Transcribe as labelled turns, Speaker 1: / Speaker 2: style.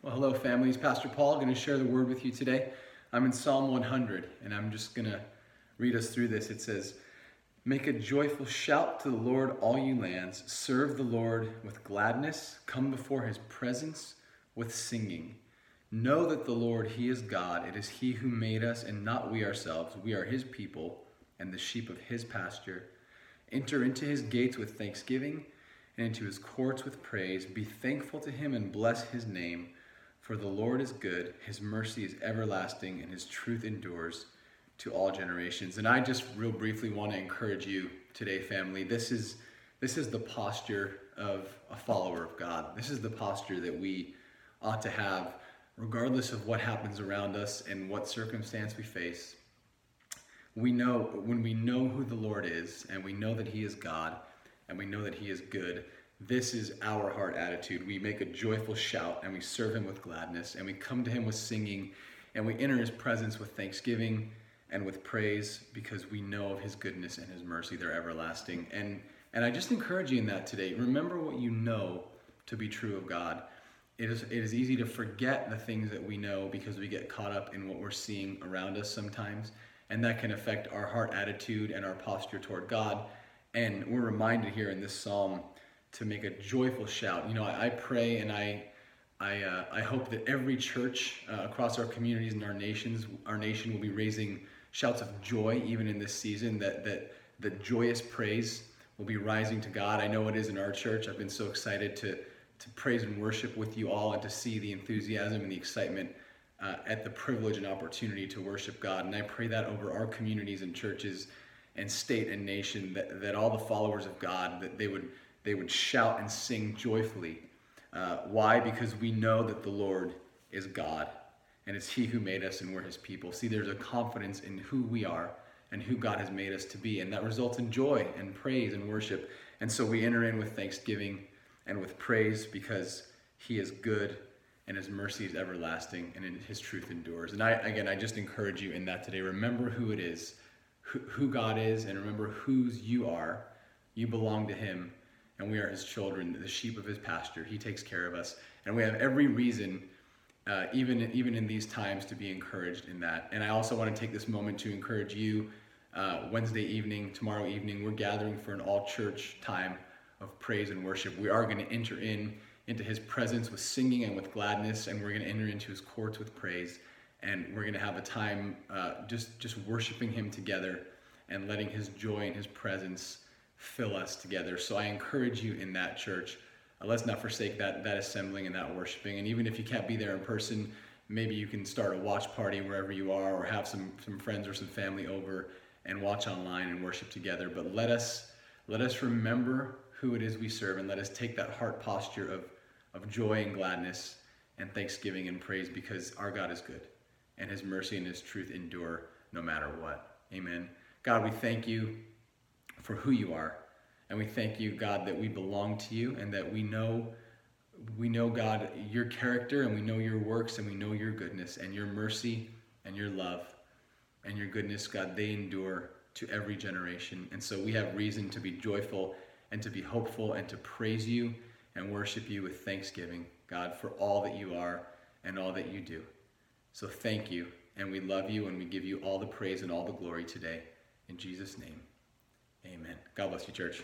Speaker 1: Well, hello, families. Pastor Paul going to share the word with you today. I'm in Psalm 100, and I'm just going to read us through this. It says, Make a joyful shout to the Lord, all you lands. Serve the Lord with gladness. Come before his presence with singing. Know that the Lord, he is God. It is he who made us, and not we ourselves. We are his people and the sheep of his pasture. Enter into his gates with thanksgiving and into his courts with praise. Be thankful to him and bless his name. For the Lord is good, his mercy is everlasting, and his truth endures to all generations. And I just real briefly want to encourage you today, family. This is this is the posture of a follower of God. This is the posture that we ought to have, regardless of what happens around us and what circumstance we face. We know when we know who the Lord is, and we know that He is God, and we know that He is good, this is our heart attitude. We make a joyful shout and we serve Him with gladness and we come to Him with singing and we enter His presence with thanksgiving and with praise because we know of His goodness and His mercy. They're everlasting. And, and I just encourage you in that today. Remember what you know to be true of God. It is, it is easy to forget the things that we know because we get caught up in what we're seeing around us sometimes. And that can affect our heart attitude and our posture toward God. And we're reminded here in this psalm to make a joyful shout. You know, I, I pray and I I, uh, I hope that every church uh, across our communities and our nations, our nation will be raising shouts of joy even in this season. That that the joyous praise will be rising to God. I know it is in our church. I've been so excited to to praise and worship with you all and to see the enthusiasm and the excitement uh, at the privilege and opportunity to worship God. And I pray that over our communities and churches and state and nation that, that all the followers of God that they would they would shout and sing joyfully. Uh, why? Because we know that the Lord is God and it's He who made us and we're His people. See, there's a confidence in who we are and who God has made us to be, and that results in joy and praise and worship. And so we enter in with thanksgiving and with praise because He is good and His mercy is everlasting and His truth endures. And I, again, I just encourage you in that today. Remember who it is, who, who God is, and remember whose you are. You belong to Him and we are his children, the sheep of his pasture. He takes care of us, and we have every reason, uh, even even in these times, to be encouraged in that. And I also want to take this moment to encourage you. Uh, Wednesday evening, tomorrow evening, we're gathering for an all-church time of praise and worship. We are going to enter in into His presence with singing and with gladness, and we're going to enter into His courts with praise. And we're going to have a time uh, just just worshiping Him together and letting His joy and His presence fill us together. So I encourage you in that church. Uh, let's not forsake that that assembling and that worshiping. And even if you can't be there in person, maybe you can start a watch party wherever you are, or have some some friends or some family over and watch online and worship together. But let us let us remember who it is we serve, and let us take that heart posture of of joy and gladness and thanksgiving and praise because our God is good, and His mercy and His truth endure no matter what. Amen. God, we thank you for who you are. And we thank you, God, that we belong to you and that we know we know God your character and we know your works and we know your goodness and your mercy and your love and your goodness, God, they endure to every generation. And so we have reason to be joyful and to be hopeful and to praise you and worship you with thanksgiving, God, for all that you are and all that you do. So thank you, and we love you, and we give you all the praise and all the glory today. In Jesus' name. Amen. God bless you, church.